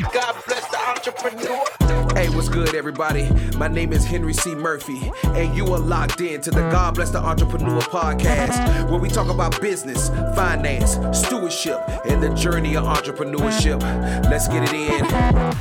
God bless the entrepreneur. Hey, what's good, everybody? My name is Henry C. Murphy, and you are locked in to the God Bless the Entrepreneur podcast, where we talk about business, finance, stewardship, and the journey of entrepreneurship. Let's get it in.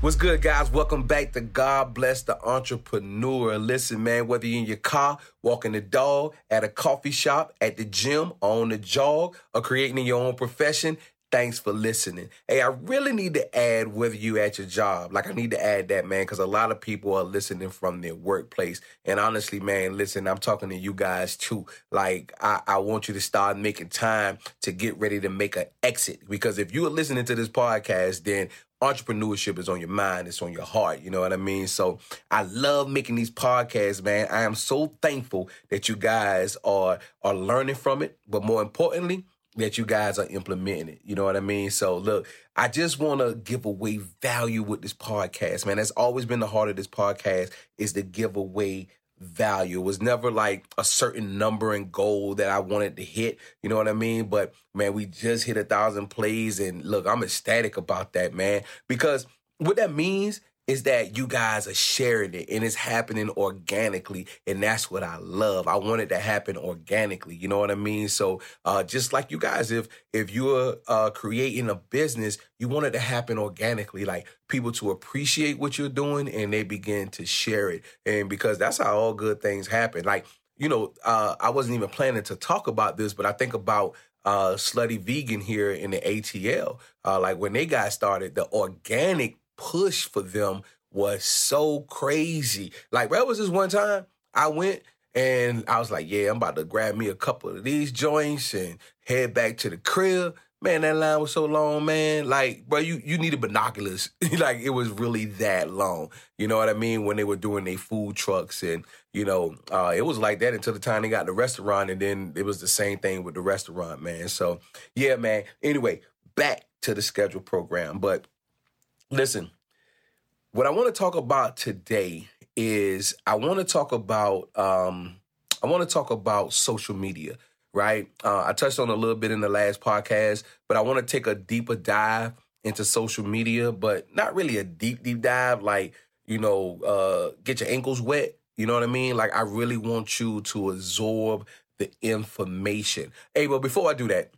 What's good, guys? Welcome back to God Bless the Entrepreneur. Listen, man, whether you're in your car, walking the dog, at a coffee shop, at the gym, on the jog, or creating your own profession, Thanks for listening. Hey, I really need to add whether you at your job. Like I need to add that, man, because a lot of people are listening from their workplace. And honestly, man, listen, I'm talking to you guys too. Like I, I want you to start making time to get ready to make an exit. Because if you are listening to this podcast, then entrepreneurship is on your mind, it's on your heart. You know what I mean? So I love making these podcasts, man. I am so thankful that you guys are are learning from it, but more importantly, that you guys are implementing it. You know what I mean? So look, I just want to give away value with this podcast, man. That's always been the heart of this podcast is to give away value. It was never like a certain number and goal that I wanted to hit. You know what I mean? But man, we just hit a thousand plays and look, I'm ecstatic about that, man. Because what that means is that you guys are sharing it and it's happening organically and that's what i love. I want it to happen organically you know what i mean? So uh, just like you guys if if you're uh, creating a business you want it to happen organically like people to appreciate what you're doing and they begin to share it. And because that's how all good things happen. Like you know uh, i wasn't even planning to talk about this but i think about uh, slutty vegan here in the atl uh, like when they got started the organic push for them was so crazy. Like, there was this one time I went and I was like, yeah, I'm about to grab me a couple of these joints and head back to the crib. Man, that line was so long, man. Like, bro, you you needed binoculars. like, it was really that long. You know what I mean? When they were doing their food trucks and you know, uh, it was like that until the time they got the restaurant, and then it was the same thing with the restaurant, man. So, yeah, man. Anyway, back to the schedule program. But listen, what I want to talk about today is I want to talk about um, I want to talk about social media, right? Uh, I touched on a little bit in the last podcast, but I want to take a deeper dive into social media, but not really a deep deep dive like you know uh, get your ankles wet. You know what I mean? Like I really want you to absorb the information. Hey, but before I do that,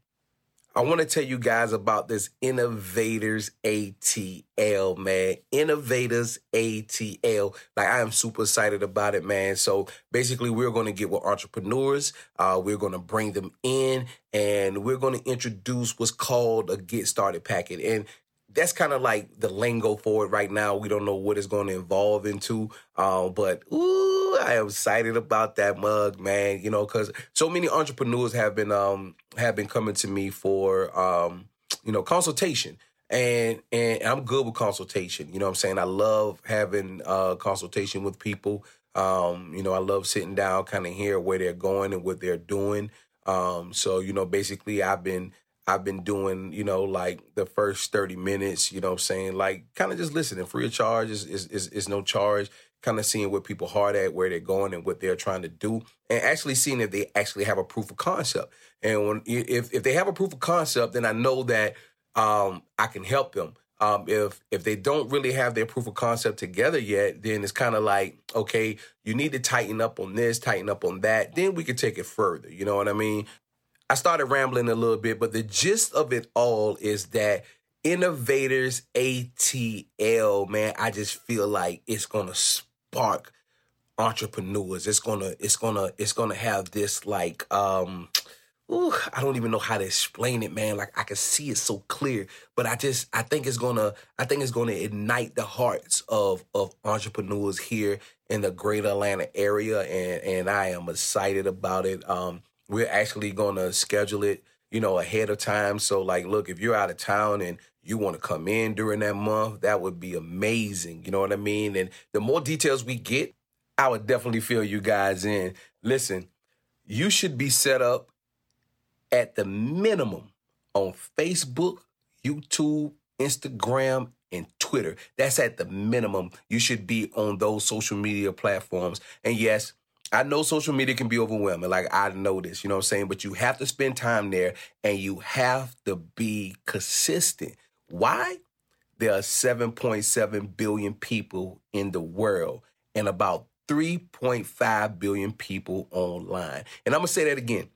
I want to tell you guys about this Innovators ATL, man. Innovators ATL. Like, I am super excited about it, man. So, basically, we're going to get with entrepreneurs. Uh, we're going to bring them in and we're going to introduce what's called a get started packet. And that's kind of like the lingo for it right now. We don't know what it's going to evolve into. Uh, but ooh, I am excited about that mug, man. You know, because so many entrepreneurs have been um have been coming to me for um you know consultation. And and I'm good with consultation. You know what I'm saying? I love having uh consultation with people. Um, you know, I love sitting down, kind of hear where they're going and what they're doing. Um, so, you know, basically I've been I've been doing, you know, like the first 30 minutes, you know I'm saying? Like kind of just listening. Free of charge is, is, is, is no charge. Kind of seeing what people hard at, where they're going and what they're trying to do. And actually seeing if they actually have a proof of concept. And when if if they have a proof of concept, then I know that um, I can help them. Um, if if they don't really have their proof of concept together yet, then it's kind of like, okay, you need to tighten up on this, tighten up on that. Then we can take it further. You know what I mean? I started rambling a little bit, but the gist of it all is that Innovators ATL, man, I just feel like it's gonna spark entrepreneurs. It's gonna, it's gonna, it's gonna have this like um Ooh, I don't even know how to explain it, man. Like I can see it so clear, but I just I think it's gonna I think it's gonna ignite the hearts of of entrepreneurs here in the greater Atlanta area, and and I am excited about it. Um, we're actually going to schedule it, you know, ahead of time. So, like, look, if you're out of town and you want to come in during that month, that would be amazing. You know what I mean? And the more details we get, I would definitely fill you guys in. Listen, you should be set up at the minimum on Facebook, YouTube, Instagram, and Twitter. That's at the minimum. You should be on those social media platforms. And yes, I know social media can be overwhelming. Like I know this, you know what I'm saying? But you have to spend time there and you have to be consistent. Why? there are 7.7 billion people in the world and about 3.5 billion people online. And I'm going to say that again.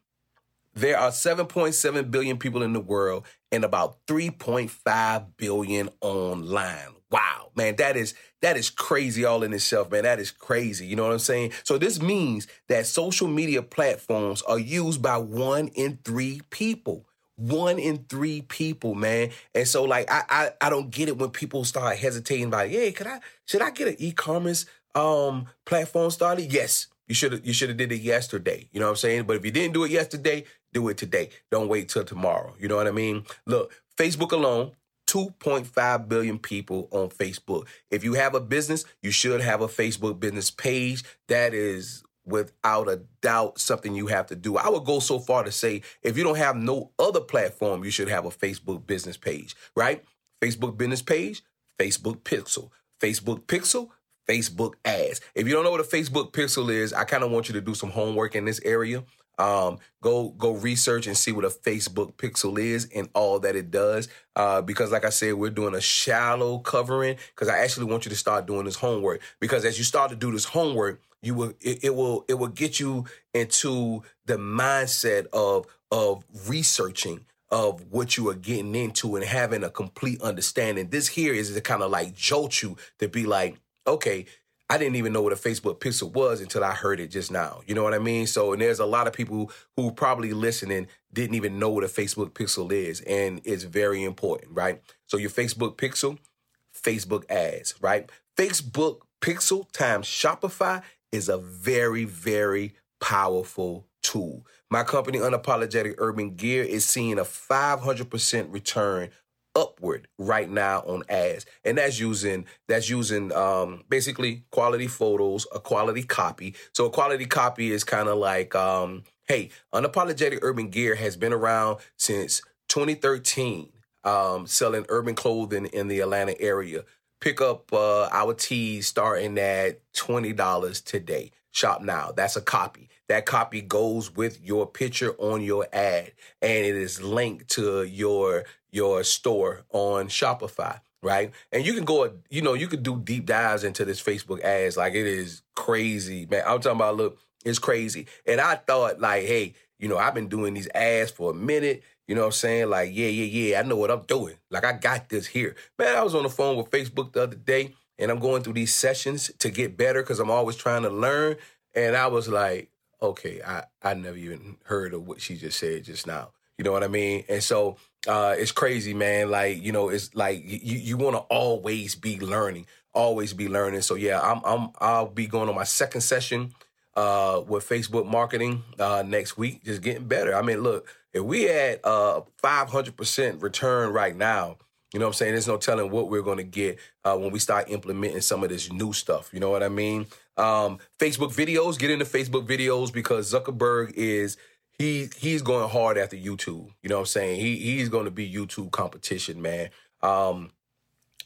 There are 7.7 billion people in the world and about 3.5 billion online. Wow, man, that is that is crazy all in itself, man. That is crazy. You know what I'm saying? So this means that social media platforms are used by one in three people. One in three people, man. And so like I I, I don't get it when people start hesitating about, hey, could I should I get an e-commerce um platform started? Yes. You should have you should have did it yesterday. You know what I'm saying? But if you didn't do it yesterday, do it today. Don't wait till tomorrow. You know what I mean? Look, Facebook alone, 2.5 billion people on Facebook. If you have a business, you should have a Facebook business page. That is without a doubt something you have to do. I would go so far to say if you don't have no other platform, you should have a Facebook business page, right? Facebook business page, Facebook Pixel. Facebook Pixel, Facebook ads. If you don't know what a Facebook Pixel is, I kind of want you to do some homework in this area. Um, go go research and see what a Facebook pixel is and all that it does. Uh, because like I said, we're doing a shallow covering because I actually want you to start doing this homework. Because as you start to do this homework, you will it, it will it will get you into the mindset of of researching of what you are getting into and having a complete understanding. This here is to kind of like jolt you to be like, okay, I didn't even know what a Facebook pixel was until I heard it just now. You know what I mean? So, and there's a lot of people who probably listening didn't even know what a Facebook pixel is, and it's very important, right? So, your Facebook pixel, Facebook ads, right? Facebook pixel times Shopify is a very, very powerful tool. My company, Unapologetic Urban Gear, is seeing a 500% return upward right now on ads. And that's using that's using um basically quality photos a quality copy. So a quality copy is kind of like um hey unapologetic urban gear has been around since 2013 um selling urban clothing in the atlanta area. Pick up uh our tees starting at $20 today. Shop now. That's a copy. That copy goes with your picture on your ad and it is linked to your your store on Shopify, right? And you can go, you know, you could do deep dives into this Facebook ads. Like it is crazy, man. I'm talking about, look, it's crazy. And I thought, like, hey, you know, I've been doing these ads for a minute. You know what I'm saying? Like, yeah, yeah, yeah, I know what I'm doing. Like, I got this here. Man, I was on the phone with Facebook the other day and I'm going through these sessions to get better because I'm always trying to learn. And I was like, okay, I, I never even heard of what she just said just now. You know what I mean? And so uh, it's crazy, man. Like you know, it's like you you want to always be learning, always be learning. So yeah, I'm I'm I'll be going on my second session uh, with Facebook marketing uh, next week. Just getting better. I mean, look, if we had a 500% return right now, you know what I'm saying? There's no telling what we're going to get uh, when we start implementing some of this new stuff. You know what I mean? Um, Facebook videos, get into Facebook videos because Zuckerberg is he he's going hard after YouTube. You know what I'm saying? He he's going to be YouTube competition, man. Um,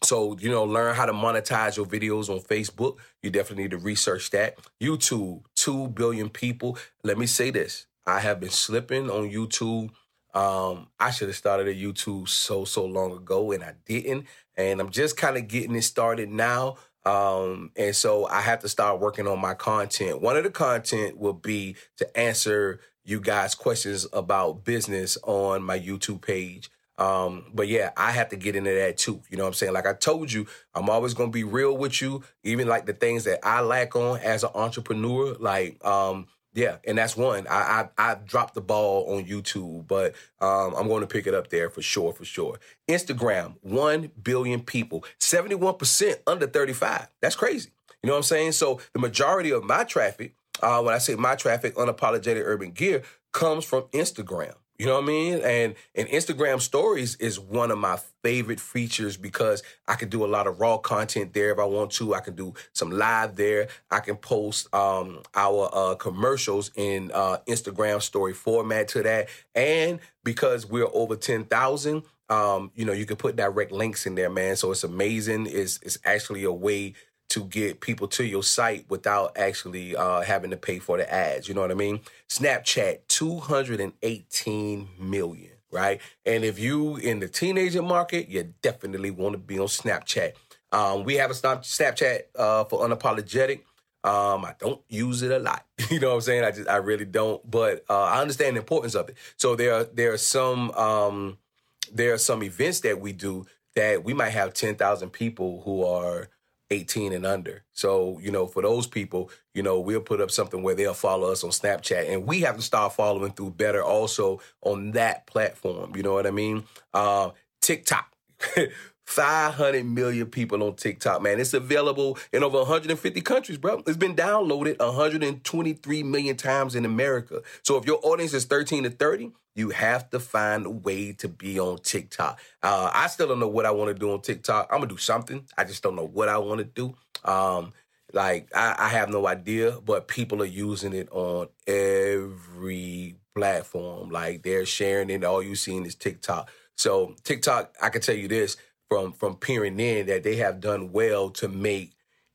so you know, learn how to monetize your videos on Facebook. You definitely need to research that. YouTube, two billion people. Let me say this: I have been slipping on YouTube. Um, I should have started a YouTube so so long ago, and I didn't. And I'm just kind of getting it started now. Um, and so I have to start working on my content. One of the content will be to answer you guys questions about business on my YouTube page. Um, but yeah, I have to get into that too. You know what I'm saying? Like I told you, I'm always gonna be real with you, even like the things that I lack on as an entrepreneur. Like, um, yeah, and that's one. I I, I dropped the ball on YouTube, but um, I'm going to pick it up there for sure, for sure. Instagram, one billion people, 71% under 35. That's crazy. You know what I'm saying? So the majority of my traffic uh, when I say my traffic, unapologetic urban gear comes from Instagram. You know what I mean? And and Instagram stories is one of my favorite features because I can do a lot of raw content there if I want to. I can do some live there. I can post um, our uh, commercials in uh, Instagram story format to that. And because we're over 10,000, um, you know, you can put direct links in there, man. So it's amazing. It's, it's actually a way to get people to your site without actually uh, having to pay for the ads. You know what I mean? Snapchat, 218 million. right? And if you in the teenager market, you definitely want to be on Snapchat. Um, we have a Snapchat uh, for unapologetic. Um, I don't use it a lot. you know what I'm saying? I just I really don't. But uh, I understand the importance of it. So there are there are some um, there are some events that we do that we might have ten thousand people who are 18 and under. So, you know, for those people, you know, we'll put up something where they'll follow us on Snapchat and we have to start following through better also on that platform. You know what I mean? Uh, TikTok. 500 million people on TikTok, man. It's available in over 150 countries, bro. It's been downloaded 123 million times in America. So if your audience is 13 to 30, you have to find a way to be on TikTok. Uh, I still don't know what I want to do on TikTok. I'm gonna do something. I just don't know what I want to do. Um, like I, I have no idea, but people are using it on every platform. Like they're sharing it. All you seeing is TikTok. So TikTok, I can tell you this from from peering in that they have done well to make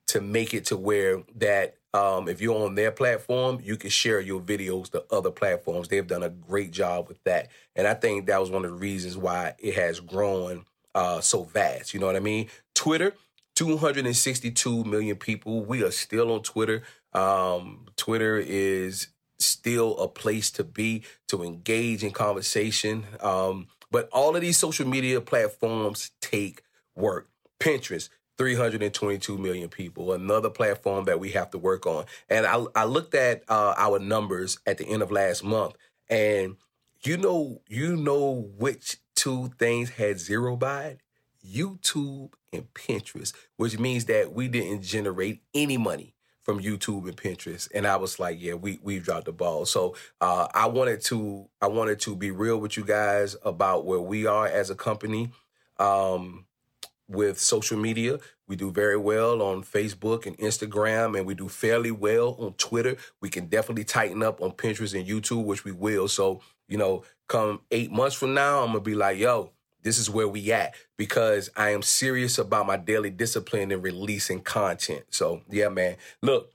to make it to where that um, if you're on their platform, you can share your videos to other platforms. They've done a great job with that, and I think that was one of the reasons why it has grown uh, so vast. You know what I mean? Twitter, 262 million people. We are still on Twitter. Um, Twitter is still a place to be to engage in conversation. Um, but all of these social media platforms take work. Pinterest, 322 million people, another platform that we have to work on. And I, I looked at uh, our numbers at the end of last month, and you know, you know which two things had zero by? YouTube and Pinterest, which means that we didn't generate any money from YouTube and Pinterest, and I was like, yeah, we we've dropped the ball. So uh, I wanted to I wanted to be real with you guys about where we are as a company. Um, with social media. We do very well on Facebook and Instagram, and we do fairly well on Twitter. We can definitely tighten up on Pinterest and YouTube, which we will. So, you know, come eight months from now, I'm gonna be like, yo, this is where we at because I am serious about my daily discipline and releasing content. So, yeah, man. Look,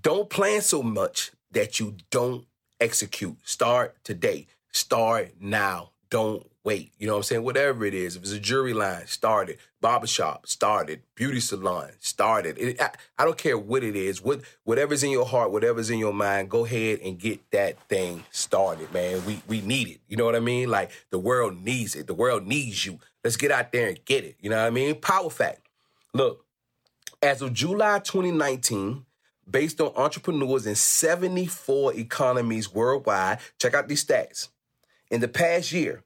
don't plan so much that you don't execute. Start today. Start now. Don't wait. You know what I'm saying? Whatever it is. If it's a jury line, start it. Barbershop, start it. Beauty salon, start it. it I, I, don't care what it is. What whatever's in your heart, whatever's in your mind, go ahead and get that thing started, man. We we need it. You know what I mean? Like the world needs it. The world needs you. Let's get out there and get it. You know what I mean? Power fact. Look, as of July 2019, based on entrepreneurs in 74 economies worldwide, check out these stats. In the past year,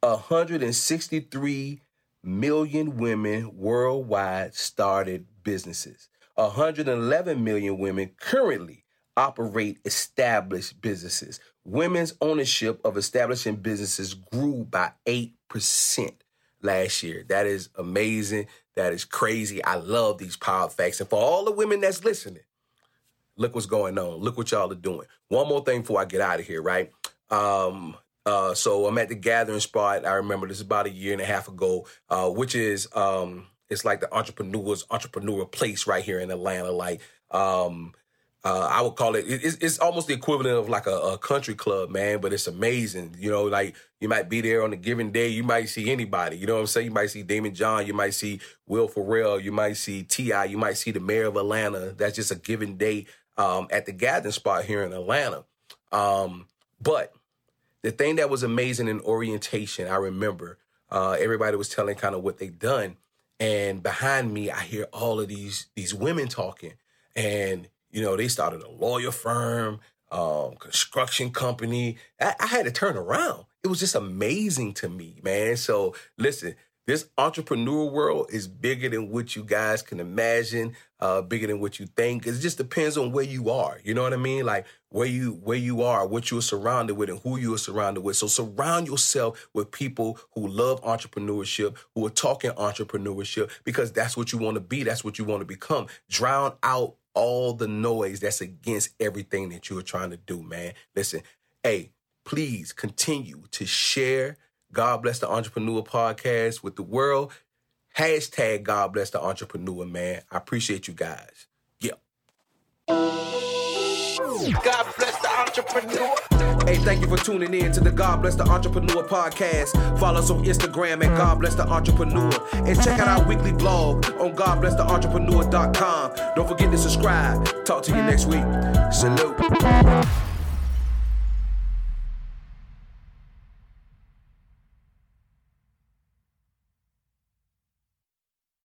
163 million women worldwide started businesses. 111 million women currently operate established businesses. Women's ownership of establishing businesses grew by 8% last year. That is amazing. That is crazy. I love these power facts. And for all the women that's listening, look what's going on. Look what y'all are doing. One more thing before I get out of here, right? Um, uh, so I'm at the gathering spot. I remember this is about a year and a half ago, uh, which is um, it's like the entrepreneurs entrepreneur place right here in Atlanta. Like um, uh, I would call it, it's, it's almost the equivalent of like a, a, country club, man. But it's amazing, you know. Like you might be there on a given day, you might see anybody. You know what I'm saying? You might see Daymond John, you might see Will Ferrell, you might see T.I., you might see the mayor of Atlanta. That's just a given day um, at the gathering spot here in Atlanta. Um, but the thing that was amazing in orientation, I remember uh, everybody was telling kind of what they'd done, and behind me, I hear all of these these women talking, and you know they started a lawyer firm, um, construction company. I, I had to turn around. It was just amazing to me, man. So listen, this entrepreneur world is bigger than what you guys can imagine, uh, bigger than what you think. It just depends on where you are. You know what I mean? Like where you where you are, what you're surrounded with, and who you are surrounded with. So surround yourself with people who love entrepreneurship, who are talking entrepreneurship, because that's what you want to be. That's what you want to become. Drown out all the noise that's against everything that you're trying to do, man. Listen, hey, please continue to share God Bless the Entrepreneur podcast with the world. Hashtag God Bless the Entrepreneur, man. I appreciate you guys. Yeah. God bless the entrepreneur. Hey, thank you for tuning in to the God Bless the Entrepreneur podcast. Follow us on Instagram at God Bless the Entrepreneur. And check out our weekly blog on GodBlessTheEntrepreneur.com. Don't forget to subscribe. Talk to you next week. Salute.